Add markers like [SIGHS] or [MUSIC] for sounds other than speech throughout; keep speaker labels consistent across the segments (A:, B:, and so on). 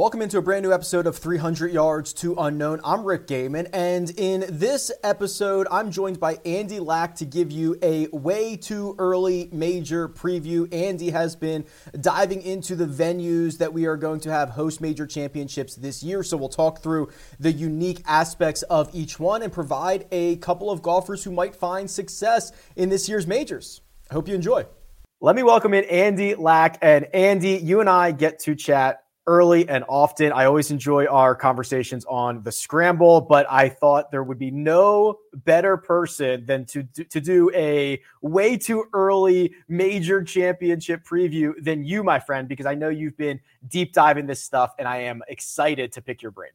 A: Welcome into a brand new episode of 300 Yards to Unknown. I'm Rick Gehman, and in this episode, I'm joined by Andy Lack to give you a way too early major preview. Andy has been diving into the venues that we are going to have host major championships this year, so we'll talk through the unique aspects of each one and provide a couple of golfers who might find success in this year's majors. I hope you enjoy. Let me welcome in Andy Lack. And Andy, you and I get to chat early and often. I always enjoy our conversations on the scramble, but I thought there would be no better person than to to do a way too early major championship preview than you, my friend, because I know you've been deep diving this stuff, and I am excited to pick your brain.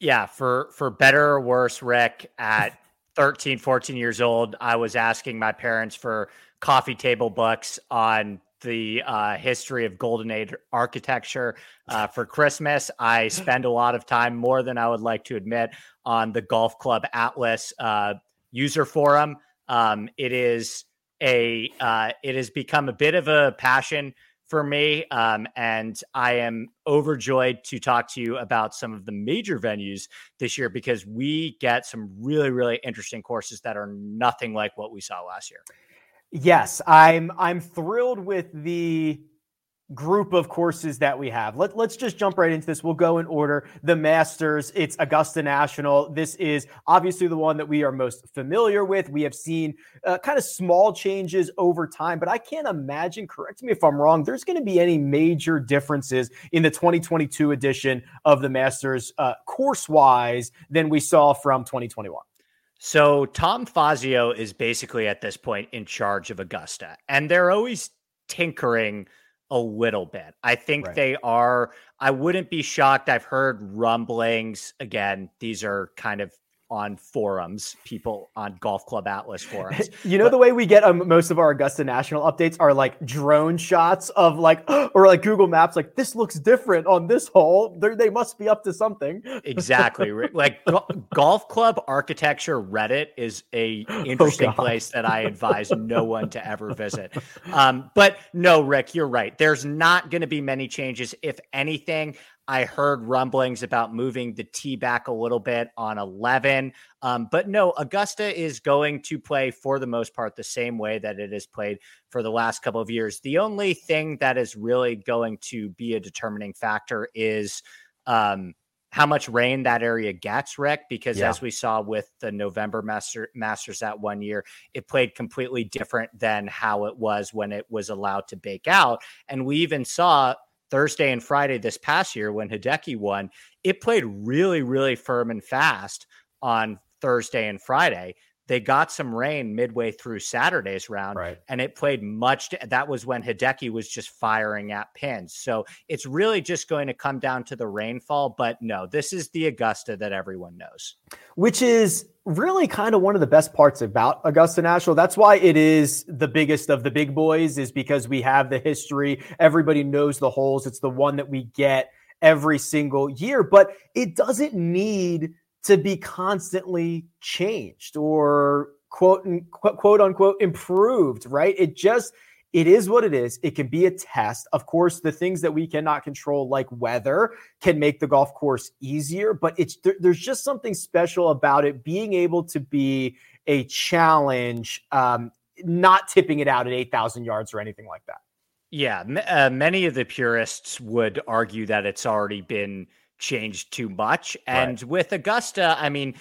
B: Yeah, for for better or worse, Rick, at [LAUGHS] 13, 14 years old, I was asking my parents for coffee table books on the uh, history of Golden Age architecture uh, for Christmas. I spend a lot of time, more than I would like to admit, on the Golf Club Atlas uh, user forum. Um, it is a uh, it has become a bit of a passion for me, um, and I am overjoyed to talk to you about some of the major venues this year because we get some really really interesting courses that are nothing like what we saw last year.
A: Yes, I'm I'm thrilled with the group of courses that we have. Let, let's just jump right into this. We'll go in order. The Masters, it's Augusta National. This is obviously the one that we are most familiar with. We have seen uh, kind of small changes over time, but I can't imagine, correct me if I'm wrong, there's going to be any major differences in the 2022 edition of the Masters uh, course wise than we saw from 2021.
B: So Tom Fazio is basically at this point in charge of Augusta, and they're always tinkering a little bit. I think right. they are. I wouldn't be shocked. I've heard rumblings. Again, these are kind of on forums, people on Golf Club Atlas forums. [LAUGHS]
A: you know, but, the way we get um, most of our Augusta National updates are like drone shots of like, [GASPS] or like Google Maps, like this looks different on this hole. They're, they must be up to something. [LAUGHS]
B: exactly. like go- Golf Club architecture Reddit is a [LAUGHS] oh, interesting oh place that I advise no one to ever visit. Um, but no, Rick, you're right. There's not going to be many changes. If anything, I heard rumblings about moving the tee back a little bit on 11. Um, but no, Augusta is going to play for the most part the same way that it has played for the last couple of years. The only thing that is really going to be a determining factor is um, how much rain that area gets, Rick, because yeah. as we saw with the November Master, Masters that one year, it played completely different than how it was when it was allowed to bake out. And we even saw Thursday and Friday this past year when Hideki won, it played really, really firm and fast on Thursday and Friday. They got some rain midway through Saturday's round, right. and it played much. To, that was when Hideki was just firing at pins. So it's really just going to come down to the rainfall. But no, this is the Augusta that everyone knows.
A: Which is really kind of one of the best parts about Augusta National. That's why it is the biggest of the big boys, is because we have the history. Everybody knows the holes. It's the one that we get every single year, but it doesn't need to be constantly changed or quote quote unquote improved, right? It just it is what it is. It can be a test. Of course, the things that we cannot control, like weather, can make the golf course easier, but it's there, there's just something special about it being able to be a challenge, um, not tipping it out at 8,000 yards or anything like that.
B: Yeah. Uh, many of the purists would argue that it's already been changed too much. And right. with Augusta, I mean,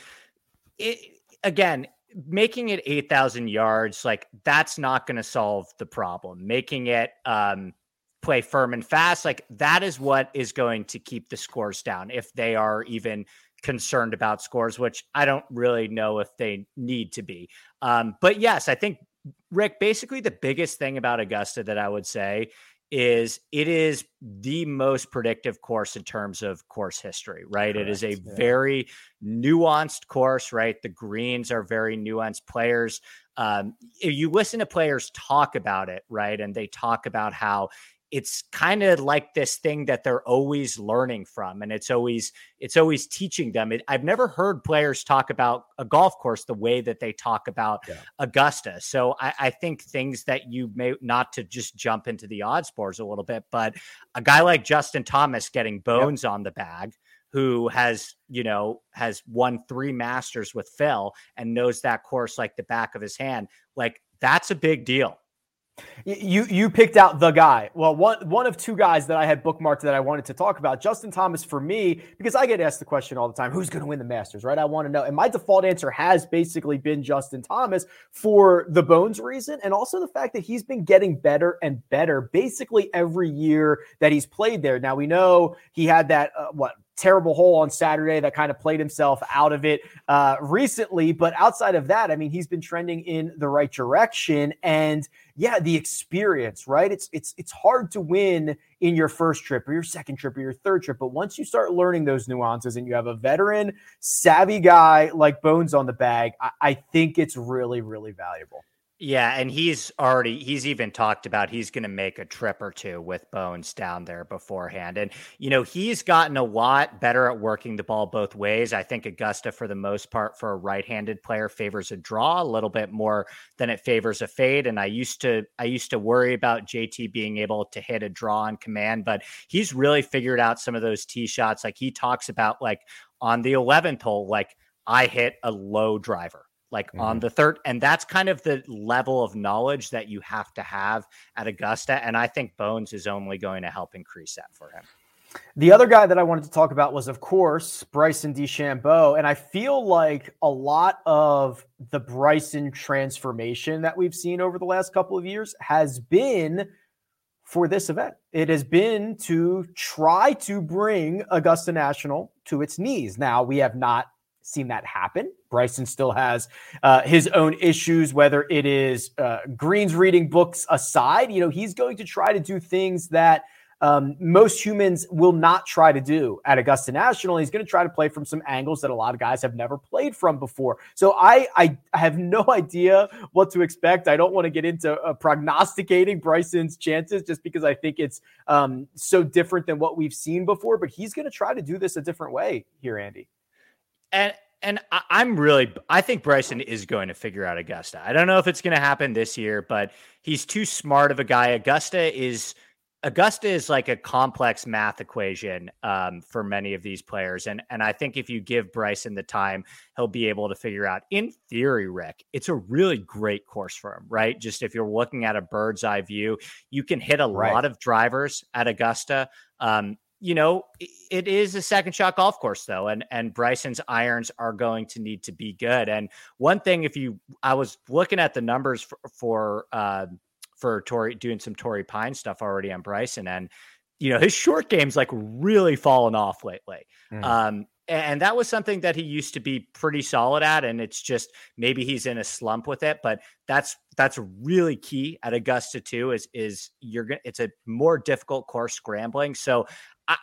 B: it, again, making it 8,000 yards, like that's not going to solve the problem. Making it um, play firm and fast, like that is what is going to keep the scores down if they are even concerned about scores, which I don't really know if they need to be. Um, but yes, I think, Rick, basically the biggest thing about Augusta that I would say is it is the most predictive course in terms of course history, right? Correct, it is a yeah. very nuanced course, right? The greens are very nuanced players. Um, you listen to players talk about it, right? And they talk about how it's kind of like this thing that they're always learning from and it's always it's always teaching them it, i've never heard players talk about a golf course the way that they talk about yeah. augusta so I, I, think things that you may not to just jump into the odds boards a little bit but a guy like justin thomas getting bones yep. on the bag who has you know has won three masters with phil and knows that course like the back of his hand like that's a big deal
A: you you picked out the guy. Well, one one of two guys that I had bookmarked that I wanted to talk about. Justin Thomas for me because I get asked the question all the time, who's going to win the Masters, right? I want to know. And my default answer has basically been Justin Thomas for the bones reason and also the fact that he's been getting better and better basically every year that he's played there. Now we know he had that uh, what terrible hole on Saturday that kind of played himself out of it uh, recently. But outside of that, I mean, he's been trending in the right direction. And yeah, the experience, right? It's it's it's hard to win in your first trip or your second trip or your third trip. But once you start learning those nuances and you have a veteran, savvy guy like Bones on the bag, I, I think it's really, really valuable.
B: Yeah, and he's already he's even talked about he's going to make a trip or two with Bones down there beforehand. And you know, he's gotten a lot better at working the ball both ways. I think Augusta for the most part for a right-handed player favors a draw a little bit more than it favors a fade and I used to I used to worry about JT being able to hit a draw on command, but he's really figured out some of those tee shots like he talks about like on the 11th hole like I hit a low driver like mm-hmm. on the third. And that's kind of the level of knowledge that you have to have at Augusta. And I think Bones is only going to help increase that for him.
A: The other guy that I wanted to talk about was, of course, Bryson DeChambeau. And I feel like a lot of the Bryson transformation that we've seen over the last couple of years has been for this event. It has been to try to bring Augusta National to its knees. Now, we have not seen that happen. Bryson still has uh, his own issues, whether it is uh, Green's reading books aside. You know, he's going to try to do things that um, most humans will not try to do at Augusta National. He's going to try to play from some angles that a lot of guys have never played from before. So I, I, I have no [LAUGHS] idea what to expect. I don't want to get into uh, prognosticating Bryson's chances just because I think it's um, so different than what we've seen before. But he's going to try to do this a different way here, Andy.
B: And and I, am really I think Bryson is going to figure out Augusta. I don't know if it's going to happen this year, but he's too smart of a guy. Augusta is Augusta is like a complex math equation um, for many of these players, and and I think if you give Bryson the time, he'll be able to figure out. In theory, Rick, it's a really great course for him, right? Just if you're looking at a bird's eye view, you can hit a right. lot of drivers at Augusta. Um, you know, it is a second shot golf course though, and and Bryson's irons are going to need to be good. And one thing, if you, I was looking at the numbers for for uh, for Torrey doing some Torrey Pine stuff already on Bryson, and you know his short game's like really fallen off lately. Mm. Um, and that was something that he used to be pretty solid at and it's just maybe he's in a slump with it but that's that's really key at augusta too is is you're gonna it's a more difficult course scrambling so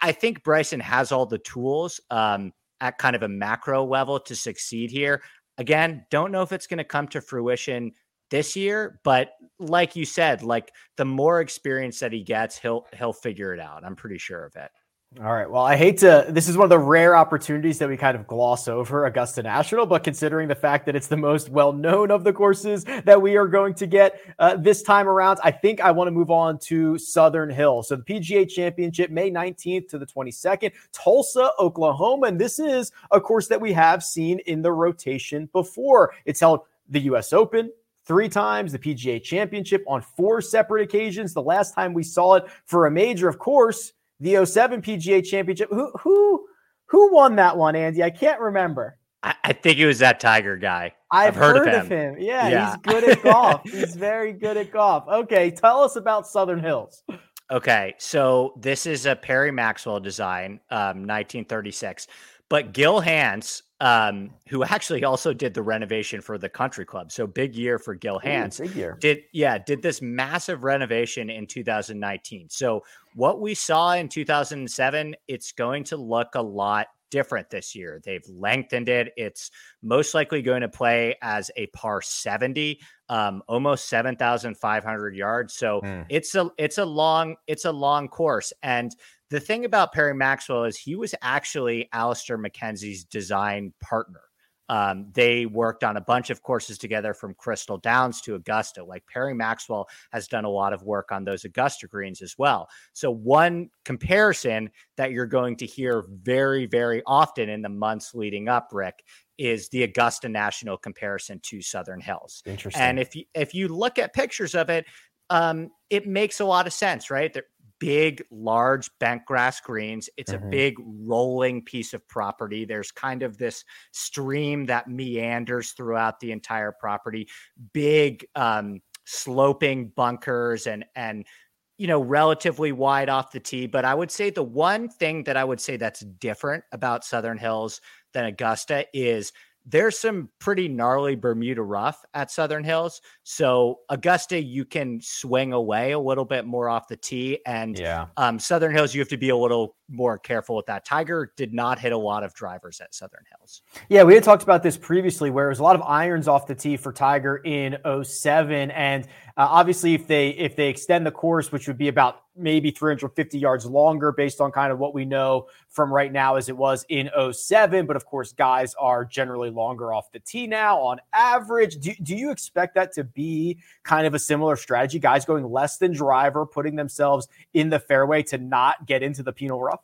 B: I, think Bryson has all the tools um, at kind of a macro level to succeed here. Again, don't know if it's going to come to fruition this year, but like you said, like the more experience that he gets, he'll he'll figure it out. I'm pretty sure of it.
A: All right. Well, I hate to. This is one of the rare opportunities that we kind of gloss over Augusta National, but considering the fact that it's the most well known of the courses that we are going to get uh, this time around, I think I want to move on to Southern Hill. So the PGA Championship, May 19th to the 22nd, Tulsa, Oklahoma. And this is a course that we have seen in the rotation before. It's held the U.S. Open, three times, the PGA Championship on four separate occasions. The last time we saw it for a major, of course, the 07 PGA Championship. Who who who won that one, Andy? I can't remember.
B: I, I think it was that Tiger guy.
A: I've, I've heard, heard, of, him. of him. Yeah, yeah, he's good at golf. [LAUGHS] he's very good at golf. Okay, tell us about Southern Hills.
B: Okay, so this is a Perry Maxwell design, um, 1936. But Gil Hanse, um, who actually also did the renovation for the country club. So big year for Gil Hanse. Ooh, big year. Did yeah, did this massive renovation in 2019. So what we saw in 2007, it's going to look a lot different this year. They've lengthened it. It's most likely going to play as a par 70, um, almost 7,500 yards. So mm. it's a it's a long it's a long course. And the thing about Perry Maxwell is he was actually Alister MacKenzie's design partner. Um, they worked on a bunch of courses together from Crystal Downs to Augusta. Like Perry Maxwell has done a lot of work on those Augusta greens as well. So, one comparison that you're going to hear very, very often in the months leading up, Rick, is the Augusta National comparison to Southern Hills.
A: Interesting.
B: And if you if you look at pictures of it, um, it makes a lot of sense, right? They're, big, large bent grass greens. It's mm-hmm. a big rolling piece of property. There's kind of this stream that meanders throughout the entire property, big um, sloping bunkers and and you know relatively wide off the tee. But I would say the one thing that I would say that's different about Southern Hills than Augusta is there's some pretty gnarly Bermuda rough at Southern Hills. So Augusta, you can swing away a little bit more off the tee, and
A: yeah.
B: um, Southern Hills, you have to be a little more careful with that. Tiger did not hit a lot of drivers at Southern Hills.
A: Yeah, we had talked about this previously, where it was a lot of irons off the tee for Tiger in 07. and uh, obviously, if they if they extend the course, which would be about maybe 350 yards longer, based on kind of what we know from right now as it was in 07. But of course, guys are generally longer off the tee now on average. Do, do you expect that to be kind of a similar strategy? Guys going less than driver, putting themselves in the fairway to not get into the penal rough?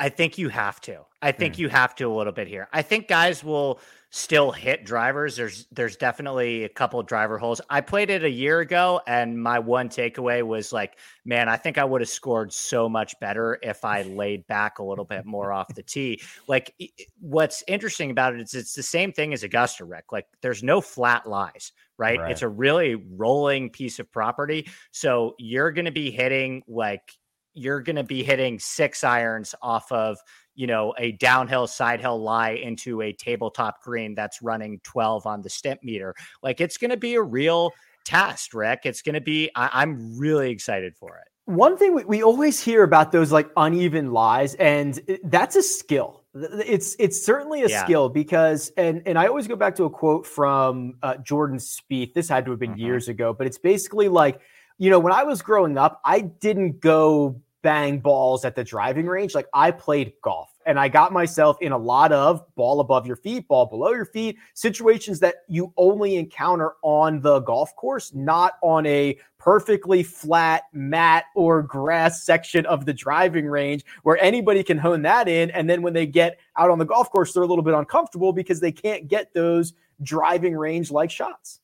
B: I think you have to. I think mm. you have to a little bit here. I think guys will still hit drivers. There's there's definitely a couple driver holes. I played it a year ago, and my one takeaway was like, man, I think I would have scored so much better if I laid back a little bit more off the tee. Like, what's interesting about it is it's the same thing as Augusta Rick. Like, there's no flat lies, right? right. It's a really rolling piece of property. So you're going to be hitting like you're going to be hitting six irons off of you know, a downhill side hill lie into a tabletop green that's running 12 on the Stimpmeter. Like it's going to be a real test, Rick. It's going to be, I, am really excited for it.
A: One thing we, we always hear about those like uneven lies, and that's a skill. It's it's certainly a yeah. skill because and and I always go back to a quote from uh, Jordan Spieth. This had to have been mm-hmm. years ago, but it's basically like you know when I was growing up, I didn't go bang balls at the driving range. Like I played golf and I got myself in a lot of ball above your feet, ball below your feet situations that you only encounter on the golf course, not on a perfectly flat mat or grass section of the driving range where anybody can hone that in. And then when they get out on the golf course, they're a little bit uncomfortable because they can't get those driving range like shots.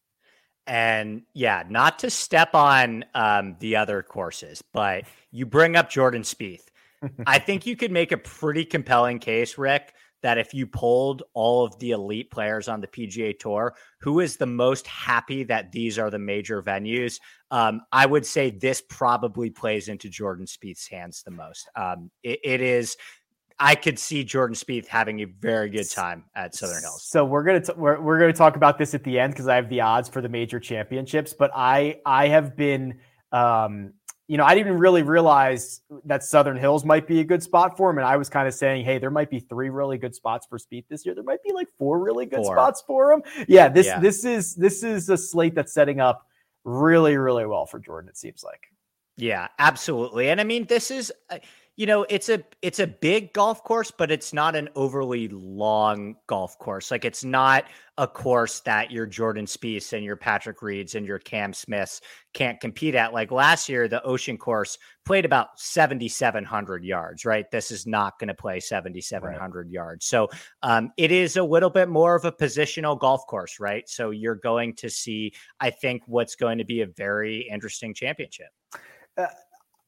B: And yeah, not to step on um, the other courses, but you bring up Jordan Spieth. [LAUGHS] I think you could make a pretty compelling case, Rick, that if you polled all of the elite players on the PGA Tour, who is the most happy that these are the major venues? Um, I would say this probably plays into Jordan Spieth's hands the most. Um, it, it is I could see Jordan Spieth having a very good time at Southern Hills.
A: So we're gonna t- we're, we're gonna talk about this at the end because I have the odds for the major championships. But I I have been um, you know I didn't really realize that Southern Hills might be a good spot for him, and I was kind of saying, hey, there might be three really good spots for Spieth this year. There might be like four really good four. spots for him. Yeah, this yeah. this is this is a slate that's setting up really really well for Jordan. It seems like.
B: Yeah, absolutely, and I mean this is. Uh, you know it's a it's a big golf course but it's not an overly long golf course. Like it's not a course that your jordan Spieth and your patrick reeds and your cam smiths can't compete at. Like last year the ocean course played about 7700 yards right? This is not going to play 7700 right. yards. So um, it is a little bit more of a positional golf course right? So you're going to see i think what's going to be a very interesting championship.
A: Uh,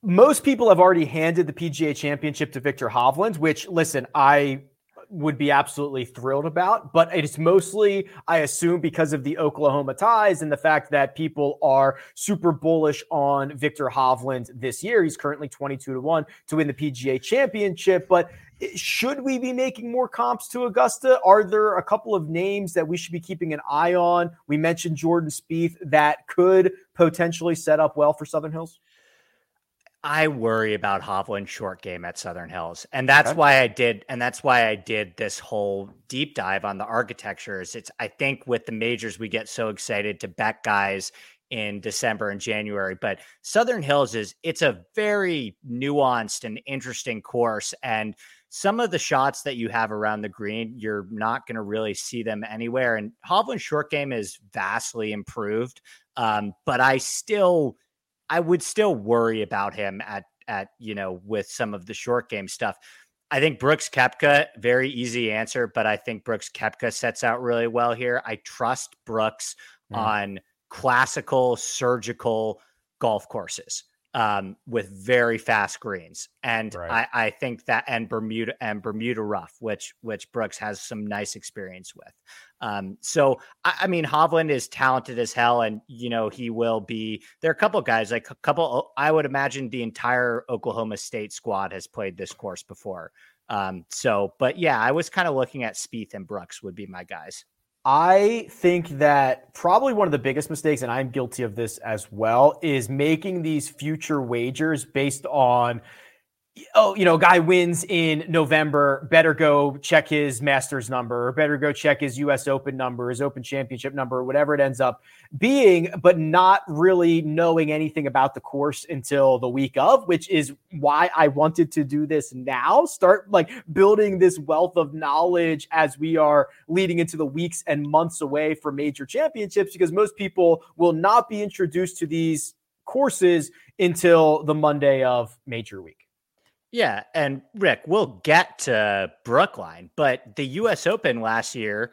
A: most people have already handed the PGA championship to Viktor Hovland, which, listen, I would be absolutely thrilled about, but it's mostly, I assume, because of the Oklahoma ties and the fact that people are super bullish on Viktor Hovland this year. He's currently 22 to 1 to win the PGA championship. But should we be making more comps to Augusta? Are there a couple of names that we should be keeping an eye on? We mentioned Jordan Spieth that could potentially set up well for Southern Hills.
B: I worry about Hovland short game at Southern Hills. And that's okay. why I did and that's why I did this whole deep dive on the architectures. It's I think with the majors we get so excited to bet guys in December and January, but Southern Hills is it's a very nuanced and interesting course and some of the shots that you have around the green, you're not going to really see them anywhere. And Hovland's short game is vastly improved, um, but I still I would still worry about him at at you know with some of the short game stuff. I think Brooks Koepka, very easy answer, but I think Brooks Koepka sets out really well here. I trust Brooks mm. on classical surgical golf courses um, with very fast greens, and right. I, I, think that and Bermuda and Bermuda rough, which which Brooks has some nice experience with. Um, so I, I, mean, Hovland is talented as hell, and you know he will be. There are a couple guys, like a couple. I would imagine the entire Oklahoma State squad has played this course before. Um, so, but yeah, I was kind of looking at Spieth and Brooks would be my guys.
A: I think that probably one of the biggest mistakes, and I'm guilty of this as well, is making these future wagers based on oh, you know, guy wins in November, better go check his Masters number, or better go check his US Open number, his Open Championship number, whatever it ends up being, but not really knowing anything about the course until the week of, which is why I wanted to do this now. Start like building this wealth of knowledge as we are leading into the weeks and months away from major championships, because most people will not be introduced to these courses until the Monday of major week.
B: Yeah, and Rick, we'll get to Brookline, but the U.S. Open last year,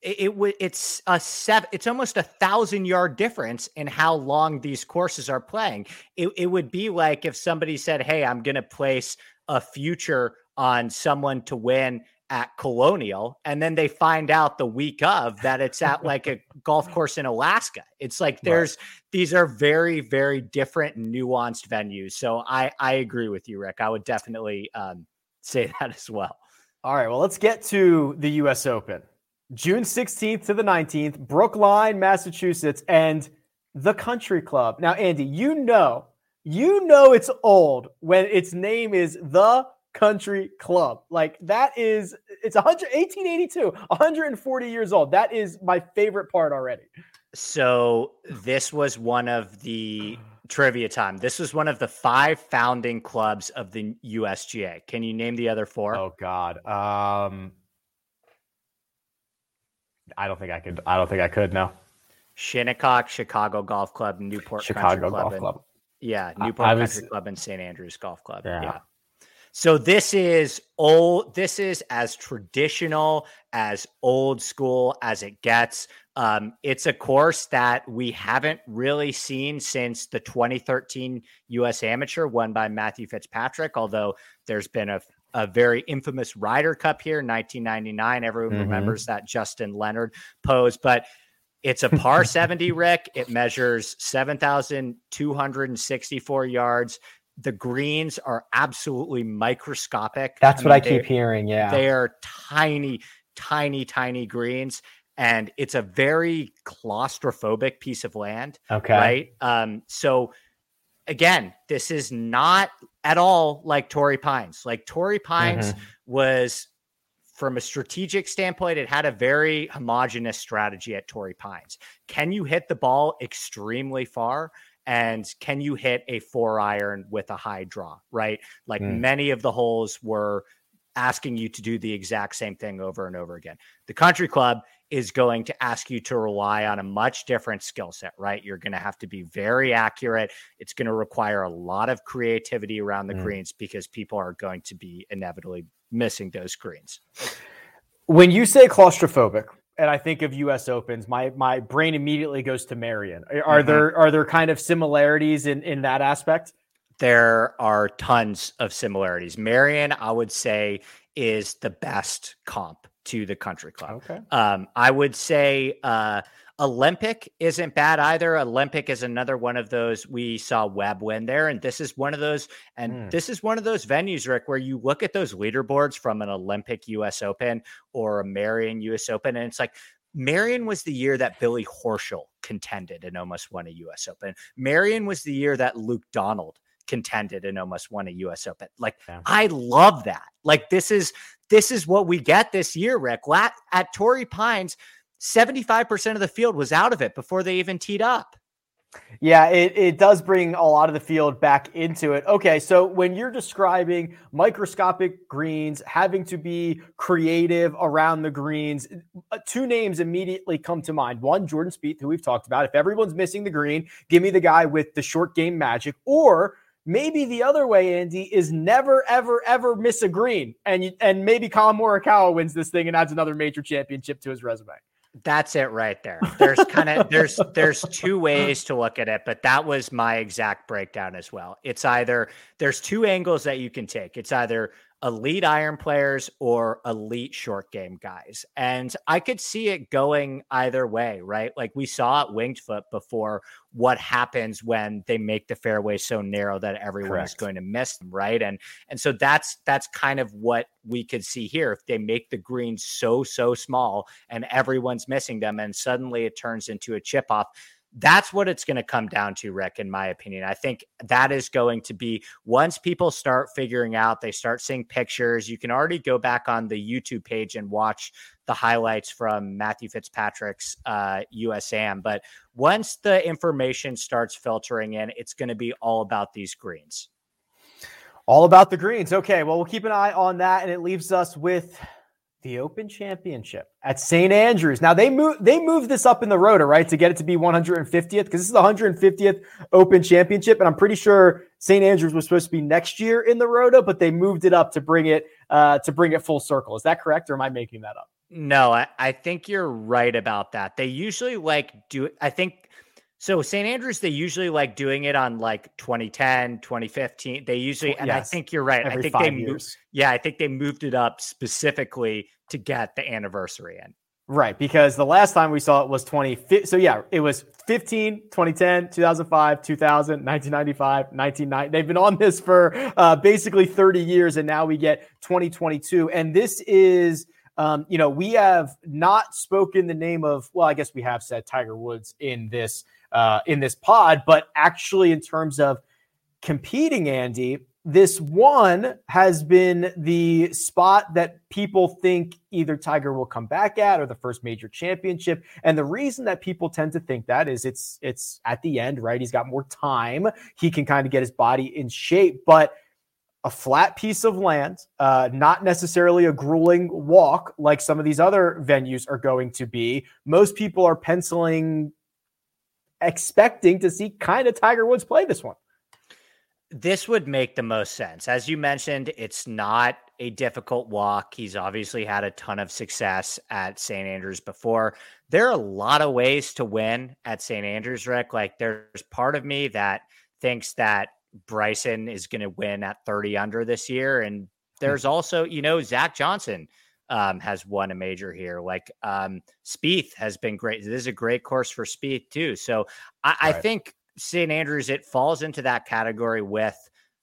B: it, it it's a seven, it's almost a thousand yard difference in how long these courses are playing. It, it would be like if somebody said, "Hey, I'm going to place a future on someone to win at Colonial, and then they find out the week of that it's at [LAUGHS] like a golf course in Alaska. It's like there's right. these are very very different nuanced venues. So I I agree with you, Rick. I would definitely um, say [LAUGHS] that as well.
A: All right, well let's get to the U.S. Open, June 16th to the 19th, Brookline, Massachusetts, and the Country Club. Now, Andy, you know. You know it's old when its name is the Country Club. Like that is it's 100 1882, 140 years old. That is my favorite part already.
B: So this was one of the [SIGHS] trivia time. This was one of the five founding clubs of the USGA. Can you name the other four?
A: Oh God. Um I don't think I could I don't think I could no.
B: Shinnecock, Chicago Golf Club, Newport
A: Chicago
B: Country
A: Golf Club. Club.
B: Yeah, Newport I, I was, Country Club and St. Andrews Golf Club. Yeah. yeah. So this is old. This is as traditional, as old school as it gets. Um, it's a course that we haven't really seen since the 2013 U.S. Amateur won by Matthew Fitzpatrick. Although there's been a a very infamous Ryder Cup here, in 1999. Everyone mm-hmm. remembers that Justin Leonard pose, but it's a par 70, [LAUGHS] Rick. It measures 7,264 yards the greens are absolutely microscopic.
A: That's I what mean, I keep hearing. Yeah.
B: They are tiny, tiny, tiny greens. And it's a very claustrophobic piece of land.
A: Okay.
B: Right. Um, so again, this is not at all like Torrey Pines. Like Torrey Pines mm-hmm. was from a strategic standpoint, it had a very homogenous strategy at Torrey Pines. Can you hit the ball extremely far? And can you hit a four iron with a high draw, right? Like mm. many of the holes were asking you to do the exact same thing over and over again. The country club is going to ask you to rely on a much different skill set, right? You're going to have to be very accurate. It's going to require a lot of creativity around the mm. greens because people are going to be inevitably missing those greens.
A: When you say claustrophobic, and I think of U.S. Opens, my my brain immediately goes to Merion. Are mm-hmm. there are there kind of similarities in in that aspect?
B: There are tons of similarities. Merion, I would say, is the best comp to the country club.
A: Okay.
B: Um, I would say uh, Olympic isn't bad either. Olympic is another one of those we saw Webb win there, and this is one of those, and mm. this is one of those venues, Rick, where you look at those leaderboards from an Olympic U.S. Open or a Merion U.S. Open, and it's like Merion was the year that Billy Horschel contended and almost won a U.S. Open. Merion was the year that Luke Donald contended and almost won a US Open. Like yeah. I love that. Like this is this is what we get this year, Rick. At Torrey Pines, 75% of the field was out of it before they even teed up.
A: Yeah, it, it does bring a lot of the field back into it. Okay, so when you're describing microscopic greens, having to be creative around the greens, uh, two names immediately come to mind. One, Jordan Spieth, who we've talked about. If everyone's missing the green, give me the guy with the short game magic. Or maybe the other way, Andy, is never, ever, ever miss a green. And, and maybe Collin Morikawa wins this thing and adds another major championship to his resume.
B: That's it right there. There's kind of there's [LAUGHS] there's two ways to look at it, but that was my exact breakdown as well. It's either there's two angles that you can take. It's either elite iron players or elite short game guys. And I could see it going either way, right? Like we saw at Winged Foot before what happens when they make the fairway so narrow that everyone Correct. is going to miss them, right? And and so that's that's kind of what we could see here. If they make the greens so so small and everyone's missing them and suddenly it turns into a chip off that's what it's going to come down to, Rick, in my opinion. I think that is going to be once people start figuring out, they start seeing pictures. You can already go back on the YouTube page and watch the highlights from Matthew Fitzpatrick's uh, USAM. But once the information starts filtering in, it's going to be all about these greens.
A: All about the greens. Okay. Well, we'll keep an eye on that. And it leaves us with the Open Championship at St. Andrews. Now they move they moved this up in the rota, right, to get it to be 150th because this is the 150th Open Championship, and I'm pretty sure St. Andrews was supposed to be next year in the rota, but they moved it up to bring it uh, to bring it full circle. Is that correct, or am I making that up?
B: No, I, I think you're right about that. They usually like do. I think so St. Andrews, they usually like doing it on like 2010, 2015. They usually, and yes. I think you're right. Every I think they moved, yeah, I think they moved it up specifically to get the anniversary in.
A: Right, because the last time we saw it was 20. So yeah, it was 15, 2010, 2005, 2000, 1995, 1990. They've been on this for uh, basically 30 years, and now we get 2022. And this is, um, you know, we have not spoken the name of. Well, I guess we have said Tiger Woods in this uh, in this pod, but actually, in terms of competing, Andy, this one has been the spot that people think either Tiger will come back at or the first major championship. And the reason that people tend to think that is it's it's at the end, right? He's got more time. He can kind of get his body in shape, but a flat piece of land, uh, not necessarily a grueling walk like some of these other venues are going to be. Most people are penciling expecting to see kind of Tiger Woods play this one.
B: This would make the most sense. As you mentioned, it's not a difficult walk. He's obviously had a ton of success at St. Andrews before. There are a lot of ways to win at St. Andrews, Rick. Like, there's part of me that thinks that Bryson is going to win at 30 under this year. And hmm. there's also, you know, Zach Johnson um, has won a major here. Like um, Spieth has been great. This is a great course for Spieth too. So I, right. I think St. Andrews it falls into that category with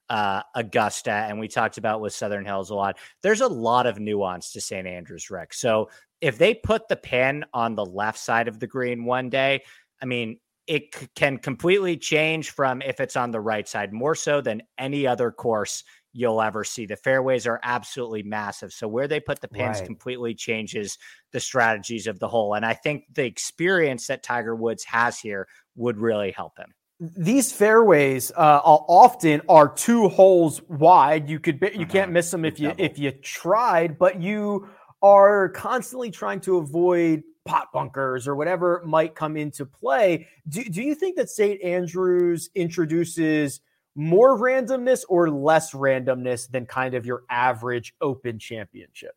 B: uh, Augusta, and we talked about with Southern Hills a lot. There's a lot of nuance to St. Andrews, Rick. So if they put the pin on the left side of the green one day, I mean, it c- can completely change from if it's on the right side, more so than any other course you'll ever see. The fairways are absolutely massive. So where they put the pins right. completely changes the strategies of the hole. And I think the experience that Tiger Woods has here would really help him.
A: These fairways uh, often are two holes wide. You could you uh-huh. can't miss them if you if you tried, but you are constantly trying to avoid pot bunkers or whatever might come into play. Do, do you think that St. Andrews introduces more randomness or less randomness than kind of your average open championship?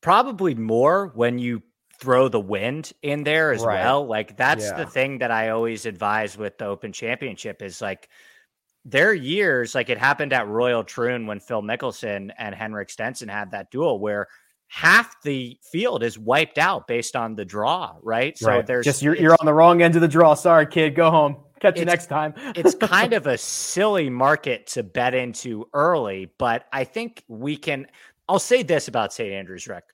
B: Probably more when you throw the wind in there as right. well. Like that's yeah. the thing that I always advise with the open championship is like their years like it happened at Royal Troon when Phil Mickelson and Henrik Stenson had that duel where half the field is wiped out based on the draw, right?
A: So right. there's just you're, you're on the wrong end of the draw. Sorry, kid, go home. Catch you next time.
B: it's [LAUGHS] kind of a silly market to bet into early, but I think we can. I'll say this about St. Andrews, Rick.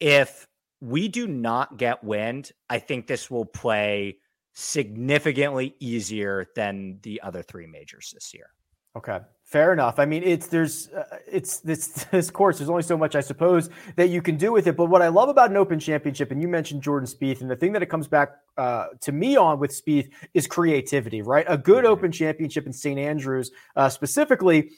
B: If we do not get wind, I think this will play significantly easier than the other three majors this year.
A: Okay. Fair enough. I mean, it's there's uh, it's this [LAUGHS] this course. There's only so much, I suppose, that you can do with it. But what I love about an Open Championship, and you mentioned Jordan Spieth, and the thing that it comes back uh, to me on with Spieth is creativity. Right, a good mm-hmm. Open Championship in St Andrews, uh, specifically,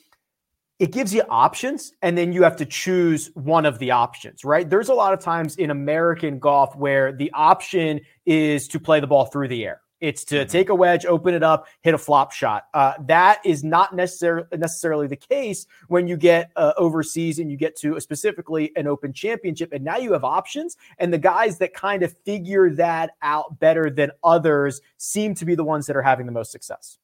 A: it gives you options, and then you have to choose one of the options. Right, there's a lot of times in American golf where the option is to play the ball through the air it's to mm-hmm. take a wedge, open it up, hit a flop shot. Uh, that is not necessarily necessarily the case when you get uh, overseas and you get to a, specifically an Open Championship, and now you have options. And the guys that kind of figure that out better than others seem to be the ones that are having the most success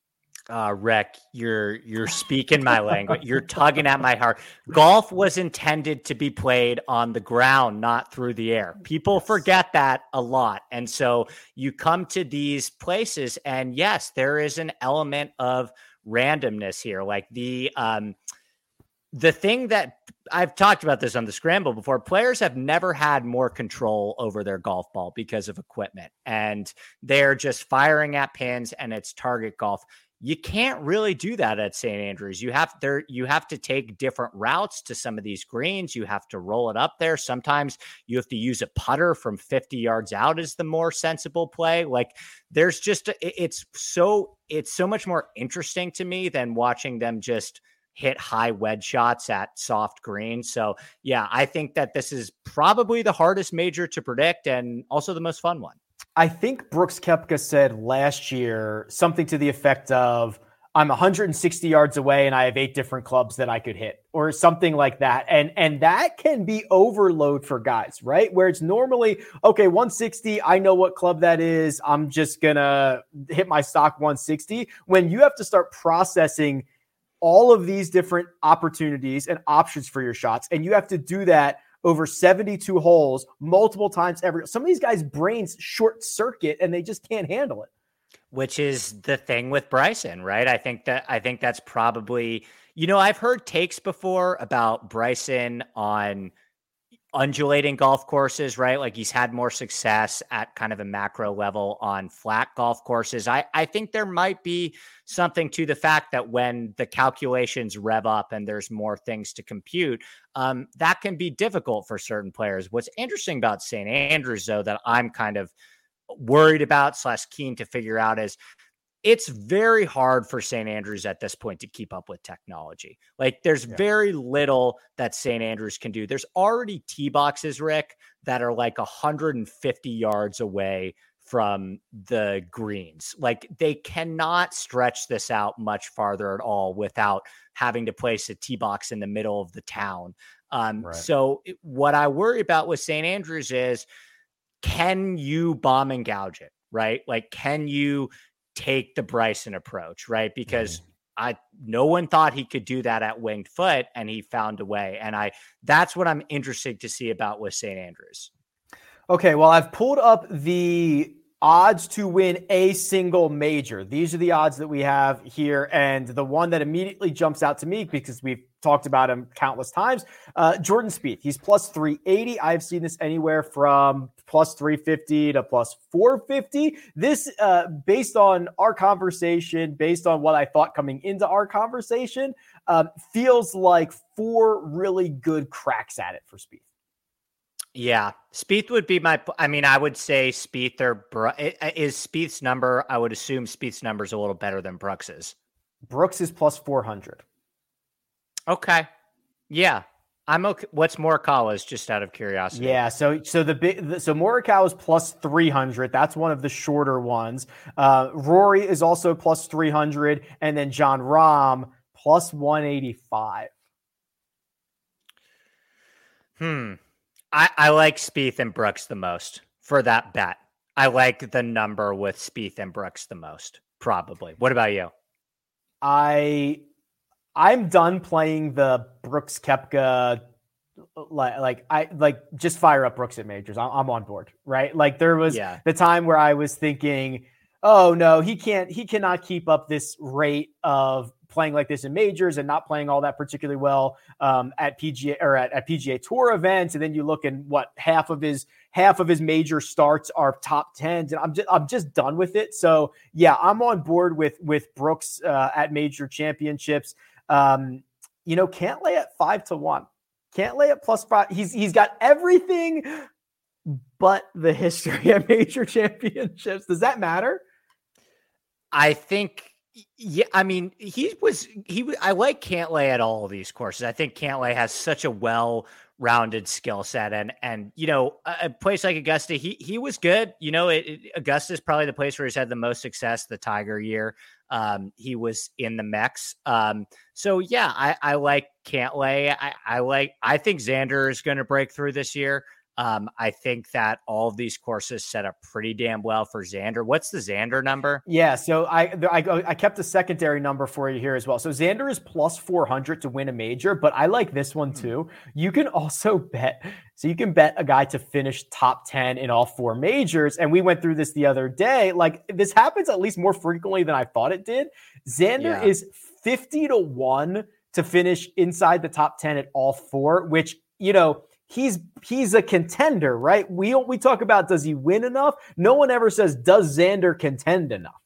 B: uh Rick, you're you're speaking my language. You're tugging at my heart. Golf was intended to be played on the ground, not through the air. People yes. forget that a lot. And so you come to these places and yes, there is an element of randomness here. Like the um the thing that I've talked about this on the scramble before, players have never had more control over their golf ball because of equipment and they're just firing at pins and it's target golf you can't really do that at St. Andrews. You have there you have to take different routes to some of these greens. You have to roll it up there. Sometimes you have to use a putter from 50 yards out is the more sensible play. Like there's just it's so it's so much more interesting to me than watching them just hit high wedge shots at soft green. So, yeah, I think that this is probably the hardest major to predict and also the most fun one.
A: I think Brooks Koepka said last year something to the effect of, I'm 160 yards away and I have eight different clubs that I could hit or something like that. And and that can be overload for guys, right? Where it's normally, okay, 160, I know what club that is. I'm just going to hit my stock 160. When you have to start processing all of these different opportunities and options for your shots and you have to do that over 72 holes multiple times every. Some of these guys' brains short circuit and they just can't handle it.
B: Which is the thing with Bryson, right? I think that I think that's probably you know I've heard takes before about Bryson on undulating golf courses, right? Like he's had more success at kind of a macro level on flat golf courses. I, I think there might be something to the fact that when the calculations rev up and there's more things to compute, um, that can be difficult for certain players. What's interesting about St. Andrews, though, that I'm kind of worried about slash keen to figure out is it's very hard for St. Andrews at this point to keep up with technology. Like there's yeah. very little that St. Andrews can do. There's already tee boxes, Rick, that are like 150 yards away from the greens. Like they cannot stretch this out much farther at all without having to place a tee box in the middle of the town. Um, right. So what I worry about with St. Andrews is can you bomb and gouge it? Right? Like, can you take the Bryson approach, right? Because mm. I no one thought he could do that at winged foot and he found a way. And I that's what I'm interested to see about with St. Andrews.
A: Okay, well, I've pulled up the odds to win a single major. These are the odds that we have here. And the one that immediately jumps out to me because we've talked about him countless times uh, Jordan Spieth. He's plus 380. I've seen this anywhere from plus 350 to plus 450. This, uh, based on our conversation, based on what I thought coming into our conversation, um, feels like four really good cracks at it for Spieth.
B: Yeah, Spieth would be my. I mean, I would say Spieth or is Spieth's number. I would assume Spieth's number is a little better than Brooks's.
A: Brooks is plus four hundred.
B: Okay, yeah, I'm okay. What's Morikawa's? Just out of curiosity.
A: Yeah, so so the big so Morikawa's plus three hundred. That's one of the shorter ones. Uh, Rory is also plus three hundred, and then Jon Rahm plus one eighty five.
B: Hmm. I, I like Spieth and Brooks the most for that bet. I like the number with Spieth and Brooks the most, probably. What about you?
A: I I'm done playing the Brooks Koepka like like I like just fire up Brooks at majors. I'm, I'm on board, right? Like there was yeah. the time where I was thinking oh no, he can't, he cannot keep up this rate of playing like this in majors and not playing all that particularly well um, at PGA or at, at PGA Tour events. And then you look and what half of his half of his major starts are top tens, and I'm just I'm just done with it. So yeah, I'm on board with with Brooks uh, at major championships. Um, you know, Cantlay at five to one. Cantlay at plus five. He's he's got everything but the history at [LAUGHS] major championships. Does that matter?
B: I think yeah, I mean, he was he. I like Cantlay at all these courses. I think Cantlay has such a well rounded skill set, and and you know, a, place like Augusta, he he was good. You know, it, it, Augusta is probably the place where he's had the most success. The Tiger year, um, he was in the mix. Um, so yeah, I I like Cantlay. I I like. I think Xander is going to break through this year. Um, I think that all of these courses set up pretty damn well for Xander. What's the Xander number?
A: Yeah, so I, I I kept a secondary number for you here as well. So Xander is plus four hundred to win a major, but I like this one hmm. too. You can also [LAUGHS] bet. So you can bet a guy to finish top ten in all four majors, and we went through this the other day. Like this happens at least more frequently than I thought it did. Xander yeah. is fifty to one to finish inside the top ten at all four, which you know he's he's a contender, right? We we talk about does he win enough? No one ever says does Xander contend enough.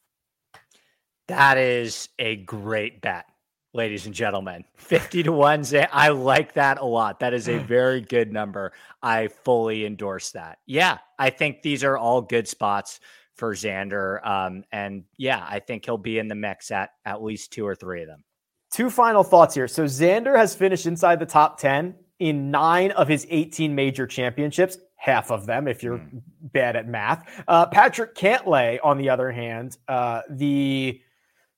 B: That is a great bet, ladies and gentlemen. 50 to 1. I like that a lot. That is a [LAUGHS] very good number. I fully endorse that. Yeah, I think these are all good spots for Xander. Um, and yeah, I think he'll be in the mix at at least two or three of them.
A: Two final thoughts here. So Xander has finished inside the top 10 in nine of his 18 major championships, half of them, if you're mm. bad at math. Uh, Patrick Cantlay, on the other hand, uh, the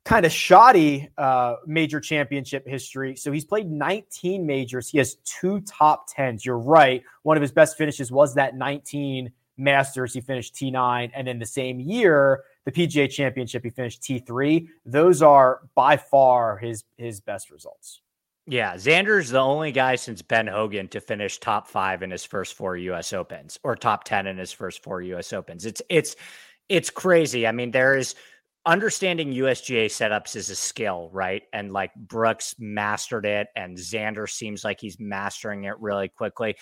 A: kind of shoddy uh, major championship history. So he's played 19 majors. He has two top tens. You're right. One of his best finishes was that 19 Masters. He finished T9. And in the same year, the PGA Championship, he finished T3. Those are by far his his best results.
B: Yeah, Xander's the only guy since Ben Hogan to finish top five in his first four U.S. Opens or top ten in his first four U.S. Opens. It's it's it's crazy. I mean, there is understanding USGA setups is a skill, right? And like Brooks mastered it, and Xander seems like he's mastering it really quickly.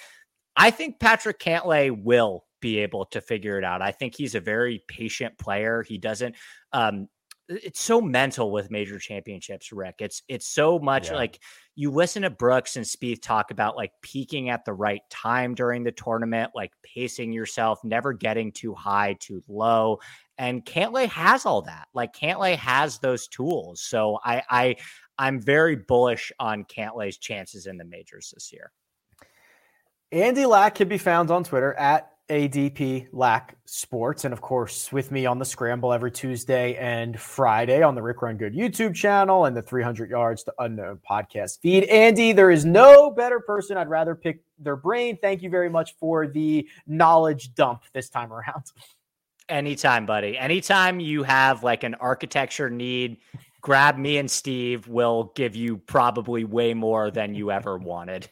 B: I think Patrick Cantlay will be able to figure it out. I think he's a very patient player. He doesn't um, it's so mental with major championships, Rick. It's it's so much yeah. like you listen to Brooks and Spieth talk about like peaking at the right time during the tournament, like pacing yourself, never getting too high, too low. And Cantlay has all that. Like Cantlay has those tools. So I I I'm very bullish on Cantlay's chances in the majors this year.
A: Andy Lack can be found on Twitter at ADP Lack Sports. And of course, with me on the scramble every Tuesday and Friday on the Rick Run Good YouTube channel and the 300 Yards to Unknown podcast feed. Andy, there is no better person I'd rather pick their brain. Thank you very much for the knowledge dump this time around.
B: Anytime, buddy. Anytime you have like an architecture need, grab me and Steve. We'll give you probably way more than you ever wanted.